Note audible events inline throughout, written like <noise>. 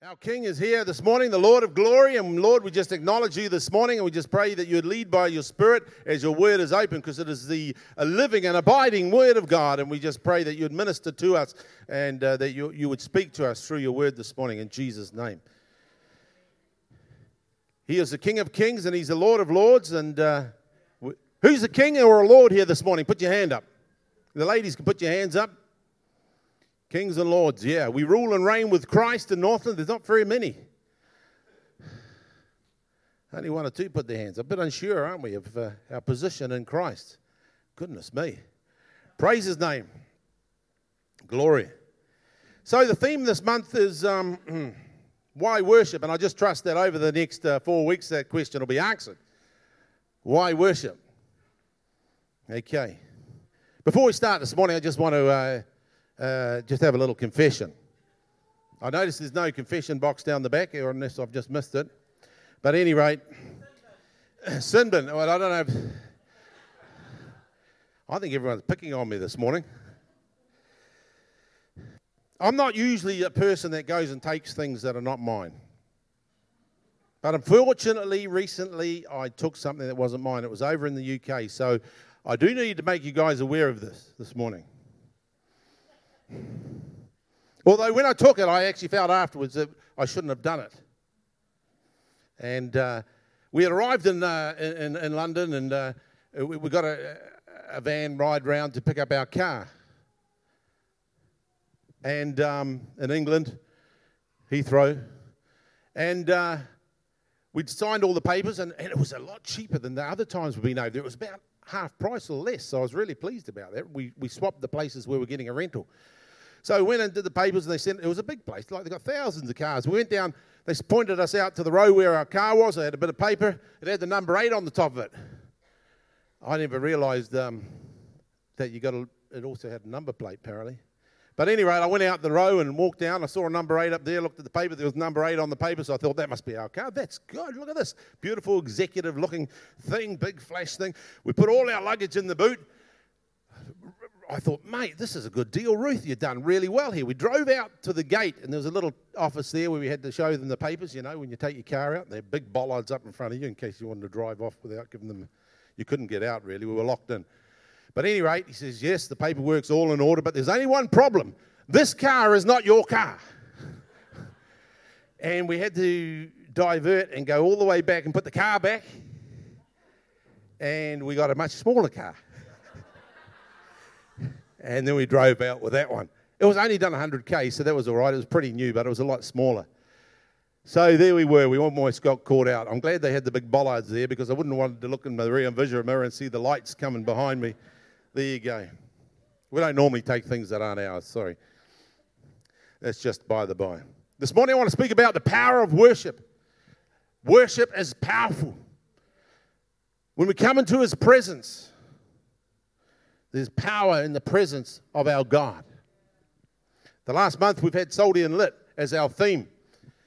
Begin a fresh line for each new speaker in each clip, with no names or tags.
Our King is here this morning, the Lord of glory. And Lord, we just acknowledge you this morning and we just pray that you would lead by your Spirit as your word is open because it is the a living and abiding word of God. And we just pray that you would minister to us and uh, that you, you would speak to us through your word this morning in Jesus' name. He is the King of kings and he's the Lord of lords. And uh, who's the King or a Lord here this morning? Put your hand up. The ladies can put your hands up. Kings and lords, yeah. We rule and reign with Christ in Northland. There's not very many. Only one or two put their hands. A bit unsure, aren't we, of uh, our position in Christ? Goodness me. Praise his name. Glory. So, the theme this month is um, <clears throat> why worship? And I just trust that over the next uh, four weeks that question will be answered. Why worship? Okay. Before we start this morning, I just want to. Uh, uh, just have a little confession. I notice there's no confession box down the back, or unless I've just missed it. But at any rate, <clears throat> Sinbin, well, I don't know. If, I think everyone's picking on me this morning. I'm not usually a person that goes and takes things that are not mine. But unfortunately, recently I took something that wasn't mine. It was over in the UK. So I do need to make you guys aware of this this morning. Although when I took it, I actually felt afterwards that I shouldn't have done it. And uh, we had arrived in, uh, in, in, London and uh, we, got a, a, van ride round to pick up our car. And um, in England, Heathrow. And uh, we'd signed all the papers, and, and, it was a lot cheaper than the other times we've been over there. It was about half price or less, so I was really pleased about that. We, we swapped the places where we we're getting a rental. So we went and did the papers, and they sent it was a big place, like they got thousands of cars. We went down, they pointed us out to the row where our car was. They had a bit of paper, it had the number eight on the top of it. I never realised um, that you got a, it also had a number plate, apparently. But anyway, I went out the row and walked down. I saw a number eight up there, looked at the paper. There was number eight on the paper, so I thought that must be our car. That's good. Look at this beautiful executive looking thing, big flash thing. We put all our luggage in the boot. I thought, mate, this is a good deal. Ruth, you've done really well here. We drove out to the gate, and there was a little office there where we had to show them the papers, you know, when you take your car out. They're big bollards up in front of you in case you wanted to drive off without giving them. You couldn't get out, really. We were locked in. But at any rate, he says, yes, the paperwork's all in order, but there's only one problem. This car is not your car. <laughs> and we had to divert and go all the way back and put the car back. And we got a much smaller car and then we drove out with that one. It was only done 100k, so that was all right. It was pretty new, but it was a lot smaller. So there we were. We almost got caught out. I'm glad they had the big bollards there because I wouldn't want to look in the rear vision mirror and see the lights coming behind me. There you go. We don't normally take things that aren't ours. Sorry. That's just by the by. This morning I want to speak about the power of worship. Worship is powerful. When we come into his presence, there's power in the presence of our God. The last month we've had Salty and Lit as our theme.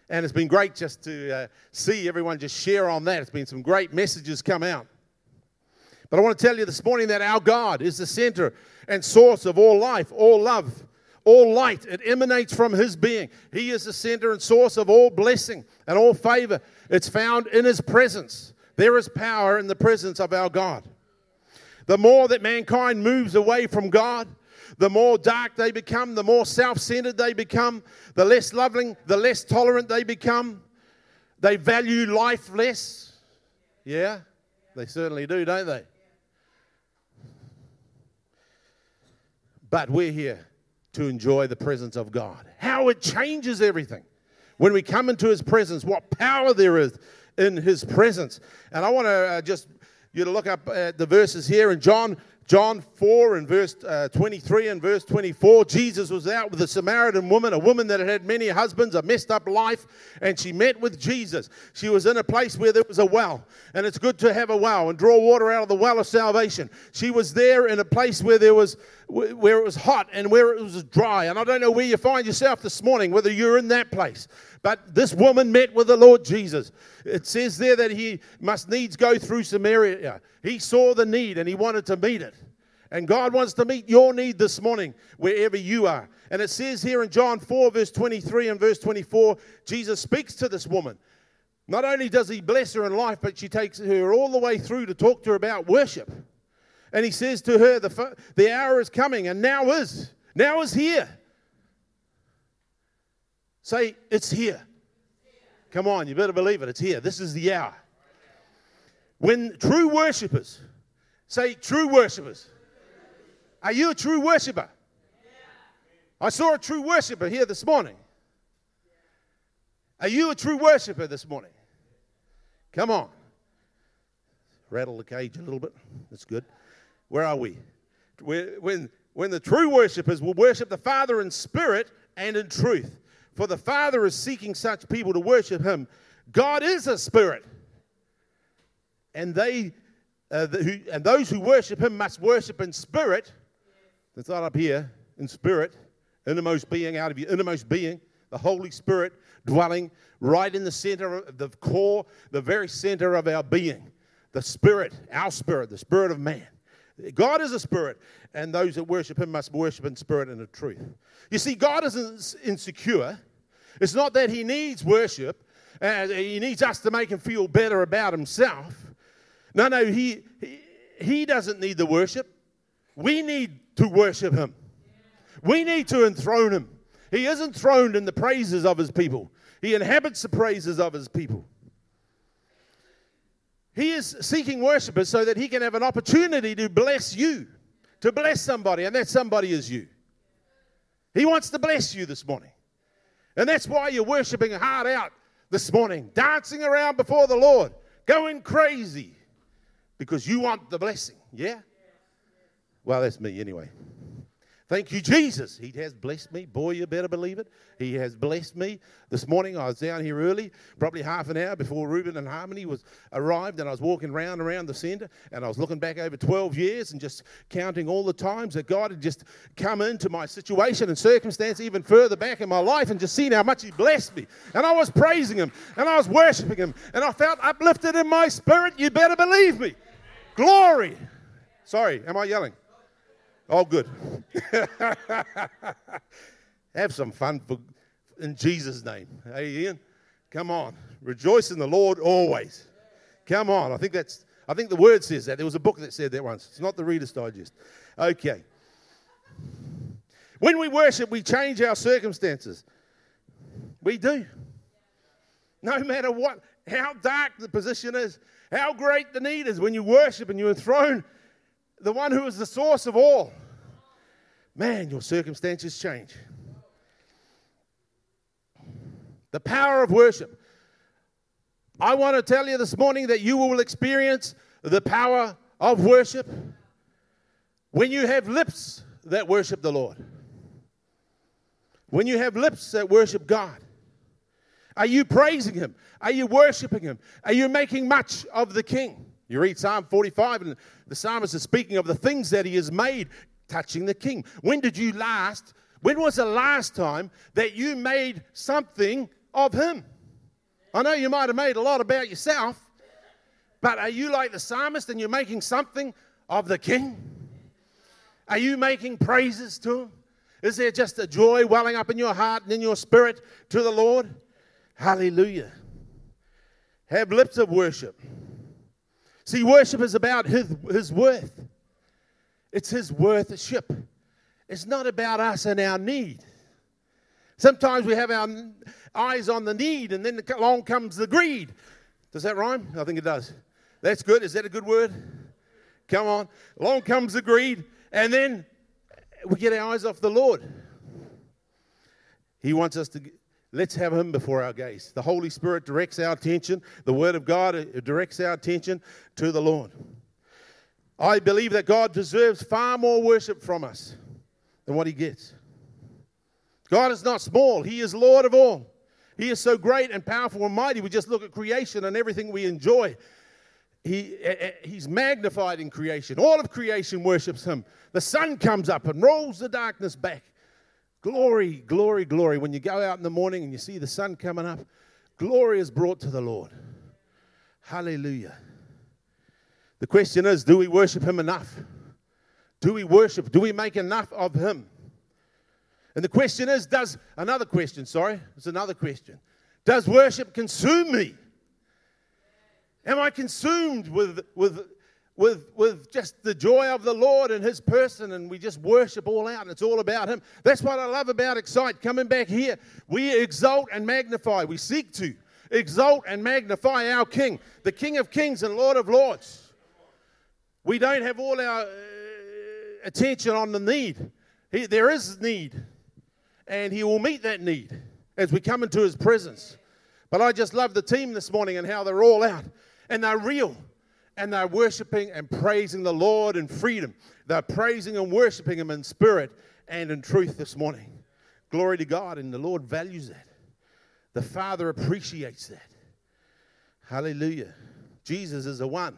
And it's been great just to uh, see everyone just share on that. It's been some great messages come out. But I want to tell you this morning that our God is the center and source of all life, all love, all light. It emanates from His being. He is the center and source of all blessing and all favor. It's found in His presence. There is power in the presence of our God. The more that mankind moves away from God, the more dark they become, the more self centered they become, the less loving, the less tolerant they become. They value life less. Yeah, they certainly do, don't they? But we're here to enjoy the presence of God. How it changes everything. When we come into His presence, what power there is in His presence. And I want to uh, just you to look up at the verses here in John John 4 and verse uh, 23 and verse 24, Jesus was out with a Samaritan woman, a woman that had had many husbands, a messed up life, and she met with Jesus. She was in a place where there was a well, and it's good to have a well and draw water out of the well of salvation. She was there in a place where there was where it was hot and where it was dry. And I don't know where you find yourself this morning, whether you're in that place. But this woman met with the Lord Jesus. It says there that he must needs go through Samaria. He saw the need and he wanted to meet it. And God wants to meet your need this morning, wherever you are. And it says here in John 4, verse 23 and verse 24, Jesus speaks to this woman. Not only does he bless her in life, but she takes her all the way through to talk to her about worship. And he says to her, The, the hour is coming, and now is. Now is here. Say, It's here. Come on, you better believe it. It's here. This is the hour. When true worshippers, say, true worshippers. Are you a true worshiper? I saw a true worshiper here this morning. Are you a true worshiper this morning? Come on. Rattle the cage a little bit. That's good. Where are we? When, when the true worshippers will worship the Father in spirit and in truth. For the Father is seeking such people to worship Him. God is a spirit. And they uh, the, who, and those who worship him must worship in spirit. That's not up here, in spirit, innermost being, out of your innermost being, the Holy Spirit dwelling right in the center of the core, the very center of our being. The spirit, our spirit, the spirit of man. God is a spirit, and those that worship him must worship in spirit and in truth. You see, God isn't insecure. It's not that he needs worship, he needs us to make him feel better about himself. No, no, he, he, he doesn't need the worship. We need to worship him. We need to enthrone him. He is enthroned in the praises of his people, he inhabits the praises of his people. He is seeking worshipers so that he can have an opportunity to bless you, to bless somebody, and that somebody is you. He wants to bless you this morning. And that's why you're worshiping hard out this morning, dancing around before the Lord, going crazy because you want the blessing. Yeah? Well, that's me anyway. Thank you, Jesus. He has blessed me. Boy, you better believe it. He has blessed me. This morning I was down here early, probably half an hour before Reuben and Harmony was arrived, and I was walking round around the centre, and I was looking back over 12 years and just counting all the times that God had just come into my situation and circumstance even further back in my life and just seeing how much He blessed me. And I was praising Him and I was worshiping Him, and I felt uplifted in my spirit. You better believe me. Glory. Sorry, am I yelling? Oh, good. <laughs> Have some fun for, in Jesus' name. Ian, come on. Rejoice in the Lord always. Come on. I think that's. I think the word says that. There was a book that said that once. It's not the Reader's Digest. Okay. When we worship, we change our circumstances. We do. No matter what, how dark the position is, how great the need is when you worship and you enthrone the one who is the source of all, man, your circumstances change. The power of worship. I want to tell you this morning that you will experience the power of worship when you have lips that worship the Lord. When you have lips that worship God. Are you praising Him? Are you worshiping Him? Are you making much of the King? You read Psalm 45, and the psalmist is speaking of the things that he has made touching the king. When did you last, when was the last time that you made something of him? I know you might have made a lot about yourself, but are you like the psalmist and you're making something of the king? Are you making praises to him? Is there just a joy welling up in your heart and in your spirit to the Lord? Hallelujah. Have lips of worship. See, worship is about his, his worth. It's his worthship. It's not about us and our need. Sometimes we have our eyes on the need and then along comes the greed. Does that rhyme? I think it does. That's good. Is that a good word? Come on. Along comes the greed and then we get our eyes off the Lord. He wants us to Let's have Him before our gaze. The Holy Spirit directs our attention. The Word of God uh, directs our attention to the Lord. I believe that God deserves far more worship from us than what He gets. God is not small, He is Lord of all. He is so great and powerful and mighty. We just look at creation and everything we enjoy. He, uh, uh, he's magnified in creation. All of creation worships him. The sun comes up and rolls the darkness back. Glory, glory, glory. When you go out in the morning and you see the sun coming up, glory is brought to the Lord. Hallelujah. The question is do we worship Him enough? Do we worship? Do we make enough of Him? And the question is, does another question, sorry, it's another question. Does worship consume me? Am I consumed with, with, with, with just the joy of the Lord and His person, and we just worship all out, and it's all about Him? That's what I love about Excite. Coming back here, we exalt and magnify. We seek to exalt and magnify our King, the King of Kings and Lord of Lords. We don't have all our uh, attention on the need. He, there is need and He will meet that need as we come into His presence. But I just love the team this morning and how they're all out and they're real and they're worshiping and praising the Lord in freedom. They're praising and worshiping Him in spirit and in truth this morning. Glory to God, and the Lord values that. The Father appreciates that. Hallelujah. Jesus is the one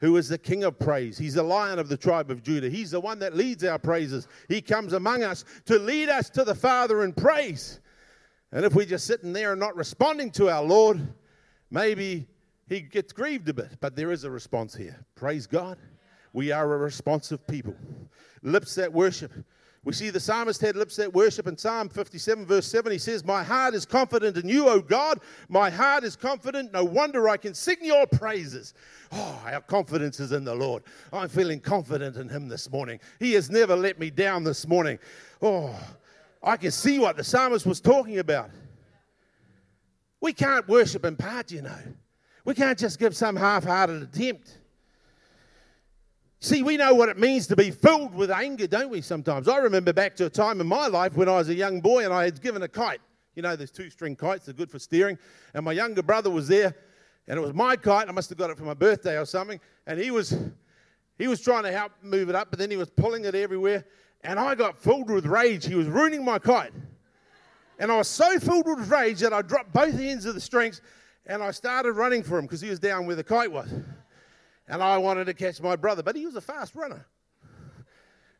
who is the King of praise. He's the lion of the tribe of Judah. He's the one that leads our praises. He comes among us to lead us to the Father in praise. And if we're just sitting there and not responding to our Lord, maybe he gets grieved a bit. But there is a response here. Praise God. We are a responsive people. Lips that worship. We see the psalmist had lips that worship in Psalm 57, verse 7. He says, My heart is confident in you, O God. My heart is confident. No wonder I can sing your praises. Oh, our confidence is in the Lord. I'm feeling confident in Him this morning. He has never let me down this morning. Oh, I can see what the psalmist was talking about. We can't worship in part, you know. We can't just give some half hearted attempt. See, we know what it means to be filled with anger, don't we, sometimes? I remember back to a time in my life when I was a young boy and I had given a kite. You know, there's two string kites, they're good for steering. And my younger brother was there, and it was my kite. I must have got it for my birthday or something. And he was, he was trying to help move it up, but then he was pulling it everywhere. And I got filled with rage. He was ruining my kite. And I was so filled with rage that I dropped both ends of the strings and I started running for him because he was down where the kite was and I wanted to catch my brother, but he was a fast runner.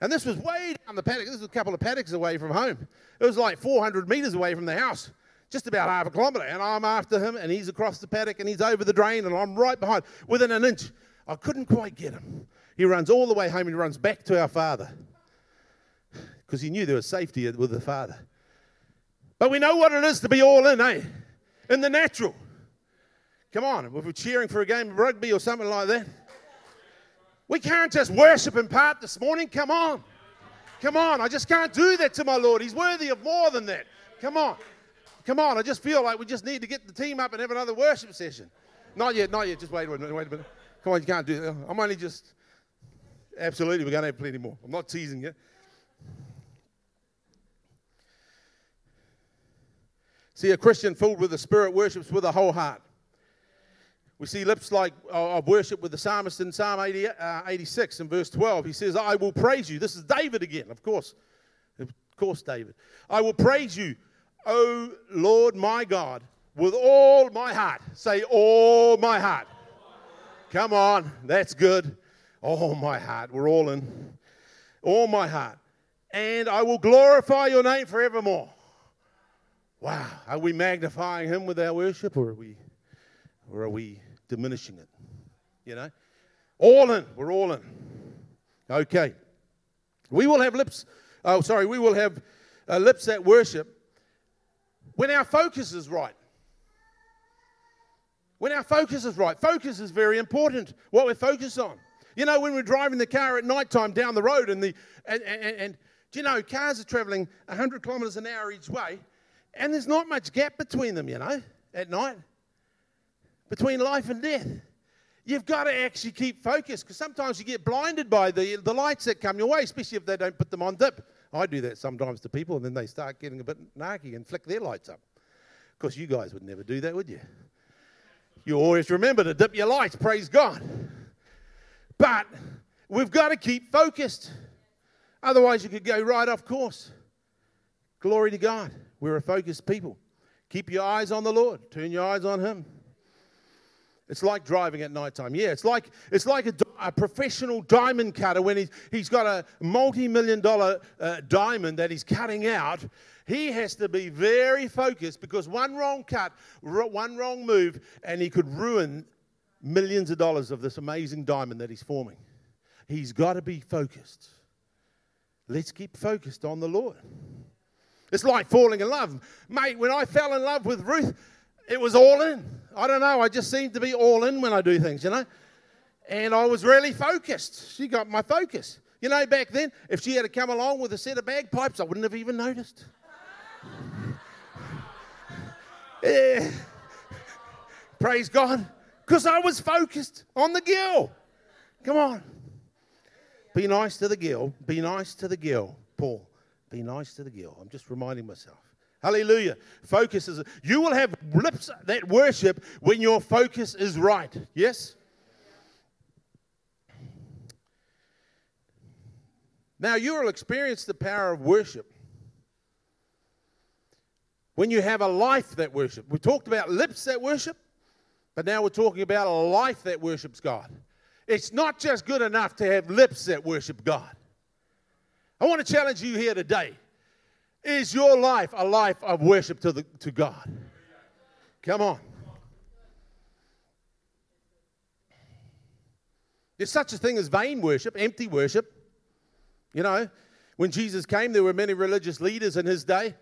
And this was way down the paddock. This was a couple of paddocks away from home. It was like 400 meters away from the house, just about half a kilometer. And I'm after him, and he's across the paddock, and he's over the drain, and I'm right behind, within an inch. I couldn't quite get him. He runs all the way home and runs back to our father because he knew there was safety with the father. But we know what it is to be all in, eh? In the natural. Come on, if we're cheering for a game of rugby or something like that. We can't just worship in part this morning. Come on. Come on. I just can't do that to my Lord. He's worthy of more than that. Come on. Come on. I just feel like we just need to get the team up and have another worship session. Not yet, not yet. Just wait a minute. Wait a minute. Come on, you can't do that. I'm only just. Absolutely, we're going to have plenty more. I'm not teasing you. See, a Christian filled with the Spirit worships with a whole heart. We see lips like uh, of worship with the psalmist in Psalm 80, uh, 86 and verse 12. He says, I will praise you. This is David again, of course. Of course, David. I will praise you, O Lord my God, with all my heart. Say, all my heart. Come on, that's good. All my heart. We're all in. All my heart. And I will glorify your name forevermore. Wow. Are we magnifying him with our worship or are we or are we diminishing it. You know? All in. We're all in. Okay. We will have lips, oh, sorry, we will have uh, lips that worship when our focus is right. When our focus is right. Focus is very important, what we're focused on. You know, when we're driving the car at night time down the road and the and, and, and do you know cars are traveling 100 kilometers an hour each way and there's not much gap between them, you know, at night between life and death. You've got to actually keep focused because sometimes you get blinded by the, the lights that come your way, especially if they don't put them on dip. I do that sometimes to people and then they start getting a bit narky and flick their lights up. Of course, you guys would never do that, would you? You always remember to dip your lights, praise God. But we've got to keep focused. Otherwise, you could go right off course. Glory to God. We're a focused people. Keep your eyes on the Lord, turn your eyes on Him. It's like driving at night time. Yeah, it's like, it's like a, a professional diamond cutter when he's, he's got a multi million dollar uh, diamond that he's cutting out. He has to be very focused because one wrong cut, one wrong move, and he could ruin millions of dollars of this amazing diamond that he's forming. He's got to be focused. Let's keep focused on the Lord. It's like falling in love. Mate, when I fell in love with Ruth, it was all in. I don't know, I just seem to be all in when I do things, you know? And I was really focused. She got my focus. You know, back then, if she had come along with a set of bagpipes, I wouldn't have even noticed. yeah. <laughs> Praise God. Because I was focused on the girl. Come on. Be nice to the girl. Be nice to the girl, Paul. Be nice to the girl. I'm just reminding myself. Hallelujah. Focus is, you will have lips that worship when your focus is right. Yes? Now, you will experience the power of worship when you have a life that worship. We talked about lips that worship, but now we're talking about a life that worships God. It's not just good enough to have lips that worship God. I want to challenge you here today. Is your life a life of worship to, the, to God? Come on. There's such a thing as vain worship, empty worship. You know, when Jesus came, there were many religious leaders in his day.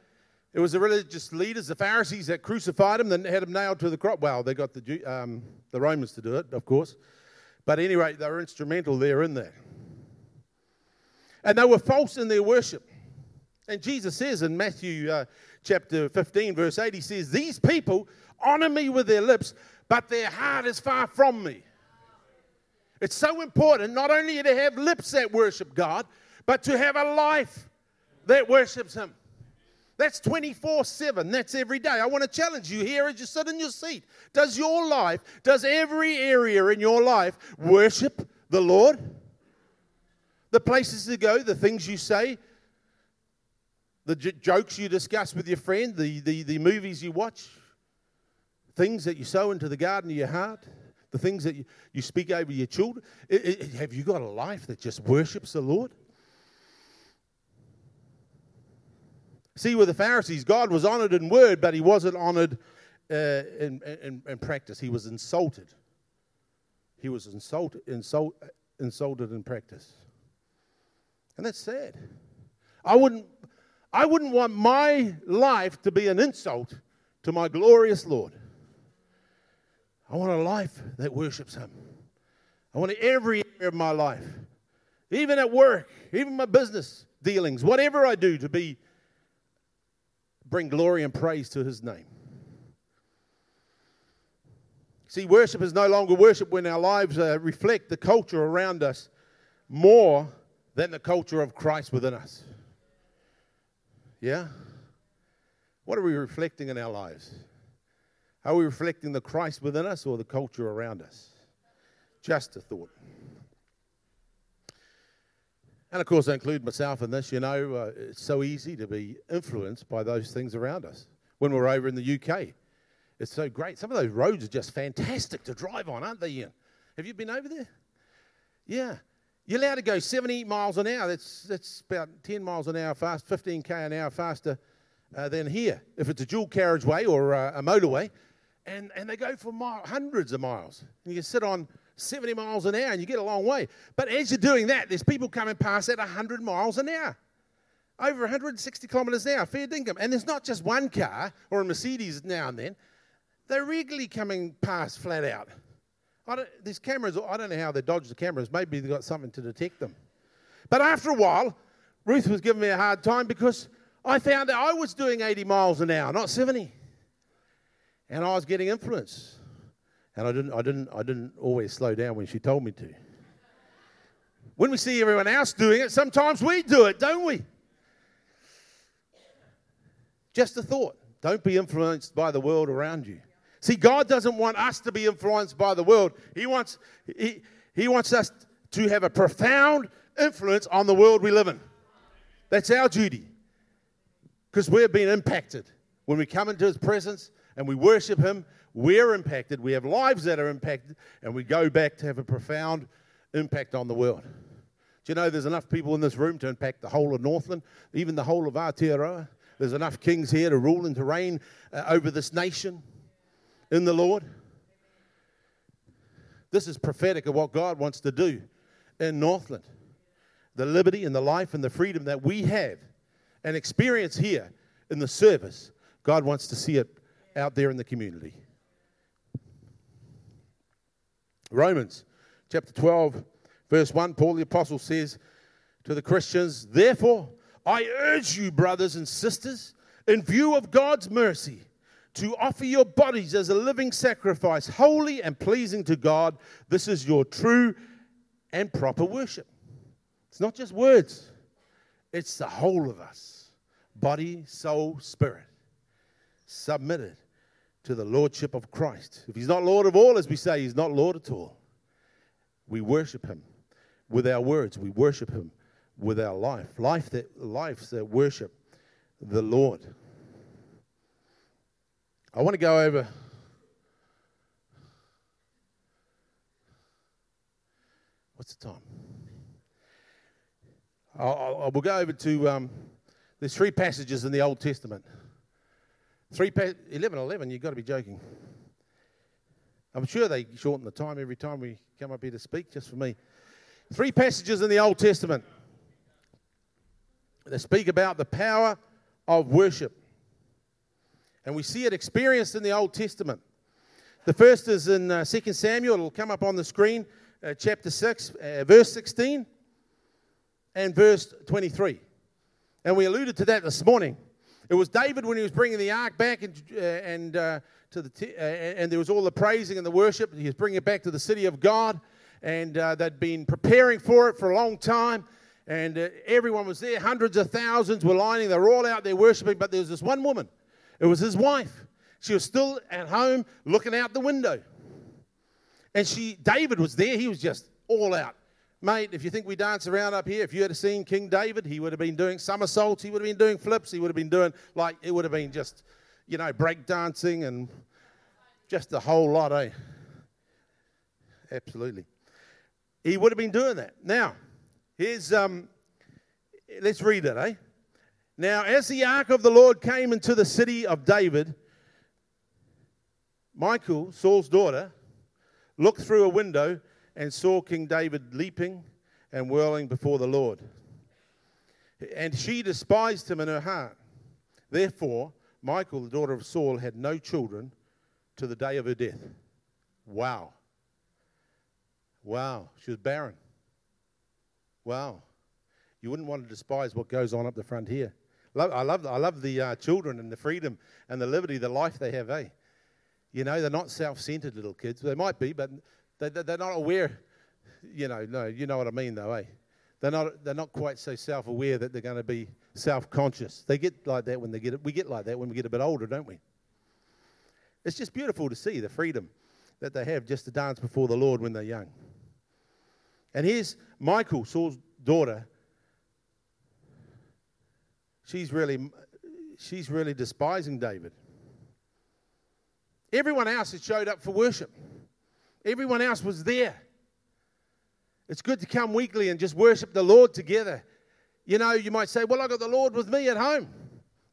It was the religious leaders, the Pharisees, that crucified him, then had him nailed to the cross. Well, they got the, um, the Romans to do it, of course. But at any rate, they were instrumental there in that. And they were false in their worship. And Jesus says in Matthew uh, chapter 15, verse 8, he says, These people honor me with their lips, but their heart is far from me. It's so important not only to have lips that worship God, but to have a life that worships Him. That's 24 7. That's every day. I want to challenge you here as you sit in your seat. Does your life, does every area in your life worship the Lord? The places you go, the things you say, the j- jokes you discuss with your friend, the, the, the movies you watch, things that you sow into the garden of your heart, the things that you, you speak over your children. It, it, have you got a life that just worships the Lord? See, with the Pharisees, God was honored in word, but he wasn't honored uh, in, in, in, practice. He was insulted. He was insulted, insult, insulted in practice. And that's sad. I wouldn't, I wouldn't want my life to be an insult to my glorious Lord. I want a life that worships Him. I want every area of my life, even at work, even my business dealings, whatever I do, to be bring glory and praise to his name. See, worship is no longer worship when our lives uh, reflect the culture around us more than the culture of Christ within us. Yeah? What are we reflecting in our lives? Are we reflecting the Christ within us or the culture around us? Just a thought. And of course, I include myself in this. You know, uh, it's so easy to be influenced by those things around us. When we're over in the UK, it's so great. Some of those roads are just fantastic to drive on, aren't they, Ian? Have you been over there? Yeah. You're allowed to go 70 miles an hour. That's, that's about 10 miles an hour fast, 15k an hour faster uh, than here. If it's a dual carriageway or uh, a motorway, and, and they go for mile, hundreds of miles. And you can sit on 70 miles an hour and you get a long way. But as you're doing that, there's people coming past at 100 miles an hour. Over 160 kilometres an hour, fair dinkum. And there's not just one car or a Mercedes now and then. They're regularly coming past flat out. These cameras, I don't know how they dodge the cameras. Maybe they've got something to detect them. But after a while, Ruth was giving me a hard time because I found that I was doing 80 miles an hour, not 70. And I was getting influence. And I didn't, I, didn't, I didn't always slow down when she told me to. When we see everyone else doing it, sometimes we do it, don't we? Just a thought. Don't be influenced by the world around you. See, God doesn't want us to be influenced by the world. He wants, he, he wants us to have a profound influence on the world we live in. That's our duty. Because we're being impacted. When we come into His presence and we worship Him, we're impacted, we have lives that are impacted, and we go back to have a profound impact on the world. Do you know there's enough people in this room to impact the whole of Northland, even the whole of Aotearoa? There's enough kings here to rule and to reign uh, over this nation in the Lord. This is prophetic of what God wants to do in Northland. the liberty and the life and the freedom that we have and experience here in the service, God wants to see it out there in the community. Romans chapter 12, verse 1, Paul the Apostle says to the Christians, Therefore, I urge you, brothers and sisters, in view of God's mercy, to offer your bodies as a living sacrifice, holy and pleasing to God. This is your true and proper worship. It's not just words, it's the whole of us body, soul, spirit, submitted to the lordship of Christ. If he's not Lord of all, as we say, he's not Lord at all. We worship him with our words, we worship him with our life. Life that lives that worship the Lord. I want to go over what's the time? I'll, I'll, we'll go over to um, there's three passages in the Old Testament. Three pa- 11, 11, you've got to be joking. I'm sure they shorten the time every time we come up here to speak, just for me. Three passages in the Old Testament that speak about the power of worship. And we see it experienced in the Old Testament. The first is in uh, 2 Samuel, it'll come up on the screen, uh, chapter 6, uh, verse 16 and verse 23. And we alluded to that this morning. It was David when he was bringing the ark back and, uh, and uh, to the t- uh, and there was all the praising and the worship. He was bringing it back to the city of God, and uh, they'd been preparing for it for a long time. And uh, everyone was there. Hundreds of thousands were lining. They were all out there worshiping. But there was this one woman. It was his wife. She was still at home looking out the window. And she, David was there. He was just all out. Mate, if you think we dance around up here, if you had seen King David, he would have been doing somersaults, he would have been doing flips, he would have been doing, like, it would have been just, you know, break dancing and just a whole lot, eh? Absolutely. He would have been doing that. Now, here's, um, let's read it, eh? Now, as the ark of the Lord came into the city of David, Michal, Saul's daughter, looked through a window and saw King David leaping and whirling before the Lord. And she despised him in her heart. Therefore, Michal, the daughter of Saul, had no children to the day of her death. Wow. Wow. She was barren. Wow. You wouldn't want to despise what goes on up the front here. I love, I love the uh, children and the freedom and the liberty, the life they have, eh? You know, they're not self centered little kids. They might be, but they, they're not aware. You know, no, you know what I mean, though, eh? They're not, they're not quite so self aware that they're going to be self conscious. They get like that when they get, we get like that when we get a bit older, don't we? It's just beautiful to see the freedom that they have just to dance before the Lord when they're young. And here's Michael, Saul's daughter. She's really, she's really despising David. Everyone else has showed up for worship. Everyone else was there. It's good to come weekly and just worship the Lord together. You know, you might say, Well, I got the Lord with me at home.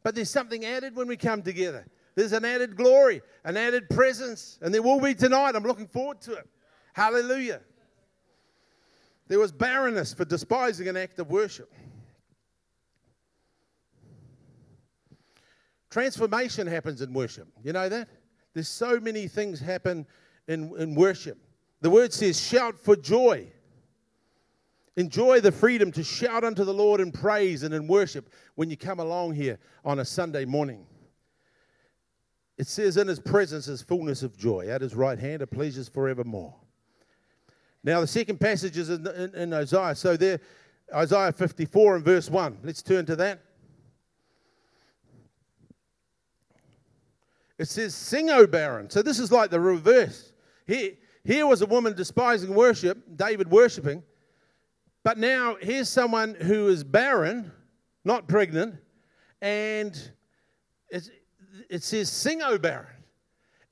But there's something added when we come together. There's an added glory, an added presence, and there will be tonight. I'm looking forward to it. Hallelujah. There was barrenness for despising an act of worship. Transformation happens in worship. You know that? There's so many things happen in, in worship. The word says, shout for joy. Enjoy the freedom to shout unto the Lord in praise and in worship when you come along here on a Sunday morning. It says, In his presence is fullness of joy. At his right hand are pleasures forevermore. Now, the second passage is in, in, in Isaiah. So, there, Isaiah 54 and verse 1. Let's turn to that. It says, Sing, O barren. So, this is like the reverse. Here, here was a woman despising worship, David worshiping. But now here's someone who is barren, not pregnant, and it says, Sing, O barren.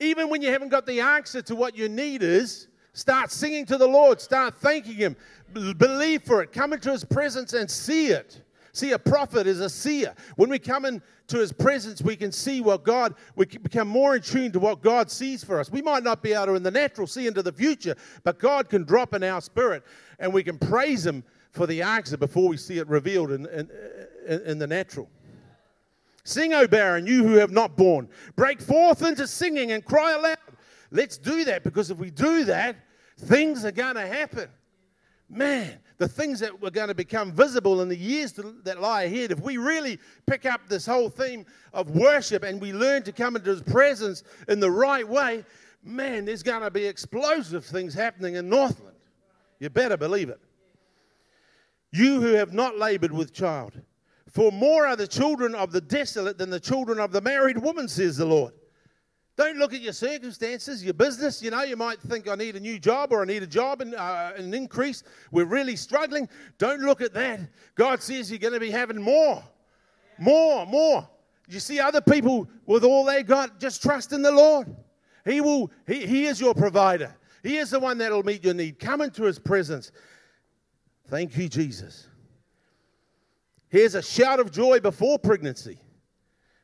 Even when you haven't got the answer to what your need is, start singing to the Lord, start thanking Him, believe for it, come into His presence and see it. See, a prophet is a seer. When we come into his presence, we can see what God, we become more in tune to what God sees for us. We might not be able to, in the natural, see into the future, but God can drop in our spirit and we can praise him for the answer before we see it revealed in, in, in, in the natural. Sing, O barren, you who have not borne. Break forth into singing and cry aloud. Let's do that because if we do that, things are going to happen. Man, the things that were going to become visible in the years to, that lie ahead, if we really pick up this whole theme of worship and we learn to come into His presence in the right way, man, there's going to be explosive things happening in Northland. You better believe it. You who have not labored with child, for more are the children of the desolate than the children of the married woman, says the Lord. Don't look at your circumstances, your business. You know, you might think, I need a new job or I need a job and uh, an increase. We're really struggling. Don't look at that. God says you're going to be having more, more, more. You see other people with all they got, just trust in the Lord. He will, he, he is your provider. He is the one that'll meet your need. Come into his presence. Thank you, Jesus. Here's a shout of joy before pregnancy,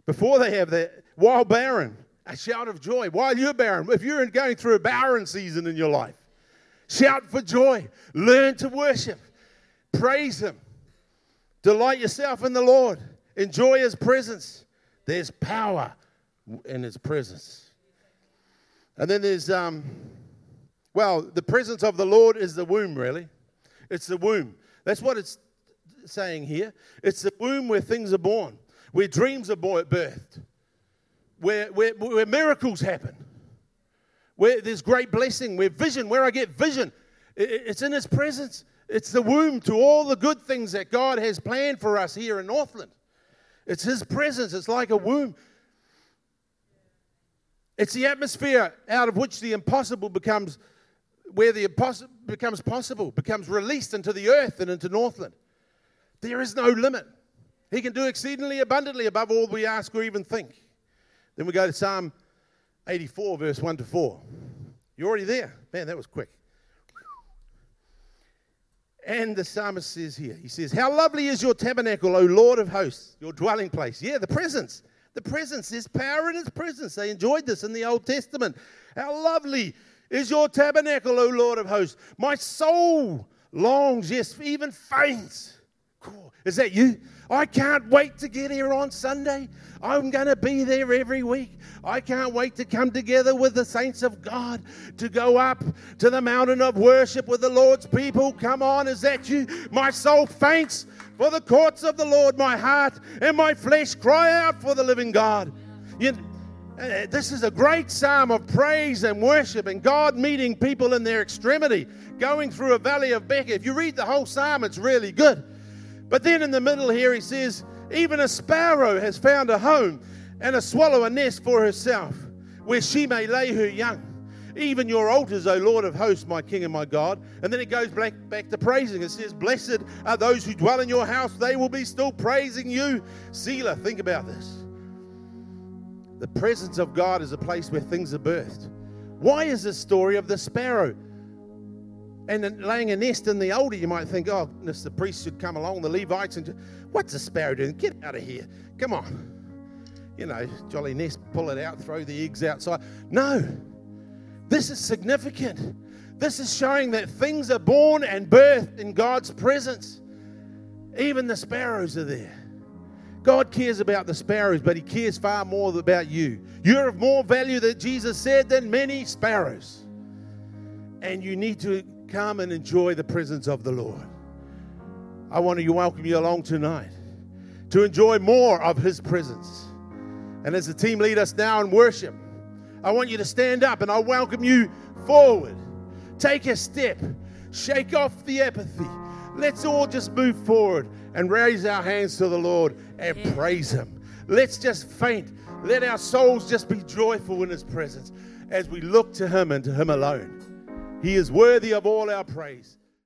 before they have that, while barren, a shout of joy. While you're barren, if you're going through a barren season in your life, shout for joy. Learn to worship. Praise Him. Delight yourself in the Lord. Enjoy His presence. There's power in His presence. And then there's, um, well, the presence of the Lord is the womb, really. It's the womb. That's what it's saying here. It's the womb where things are born, where dreams are born birthed, where, where, where miracles happen, where there's great blessing, where vision, where I get vision. It's in His presence. It's the womb to all the good things that God has planned for us here in Northland. It's His presence. It's like a womb. It's the atmosphere out of which the impossible becomes, where the impossible becomes possible, becomes released into the earth and into Northland. There is no limit. He can do exceedingly abundantly above all we ask or even think. Then we go to Psalm 84, verse 1 to 4. You're already there. Man, that was quick. And the psalmist says here, he says, How lovely is your tabernacle, O Lord of hosts, your dwelling place. Yeah, the presence. The presence. There's power in his presence. They enjoyed this in the Old Testament. How lovely is your tabernacle, O Lord of hosts. My soul longs, yes, even faints Cool. Is that you? I can't wait to get here on Sunday. I'm going to be there every week. I can't wait to come together with the saints of God to go up to the mountain of worship with the Lord's people. Come on, is that you? My soul faints for the courts of the Lord. My heart and my flesh cry out for the living God. You, uh, this is a great psalm of praise and worship and God meeting people in their extremity, going through a valley of Baca. If you read the whole psalm, it's really good. But then in the middle here, he says, Even a sparrow has found a home, and a swallow a nest for herself, where she may lay her young. Even your altars, O Lord of hosts, my King and my God. And then it goes back, back to praising. It says, Blessed are those who dwell in your house, they will be still praising you. Selah, think about this. The presence of God is a place where things are birthed. Why is this story of the sparrow? And then laying a nest in the altar, you might think, oh, goodness, the priest should come along, the Levites, and what's a sparrow doing? Get out of here. Come on. You know, jolly nest, pull it out, throw the eggs outside. No, this is significant. This is showing that things are born and birthed in God's presence. Even the sparrows are there. God cares about the sparrows, but He cares far more about you. You're of more value, that Jesus said, than many sparrows. And you need to come and enjoy the presence of the Lord. I want to welcome you along tonight to enjoy more of His presence. And as the team lead us now in worship, I want you to stand up and I welcome you forward. Take a step, shake off the apathy. Let's all just move forward and raise our hands to the Lord and yeah. praise Him. Let's just faint. Let our souls just be joyful in His presence as we look to Him and to Him alone. He is worthy of all our praise.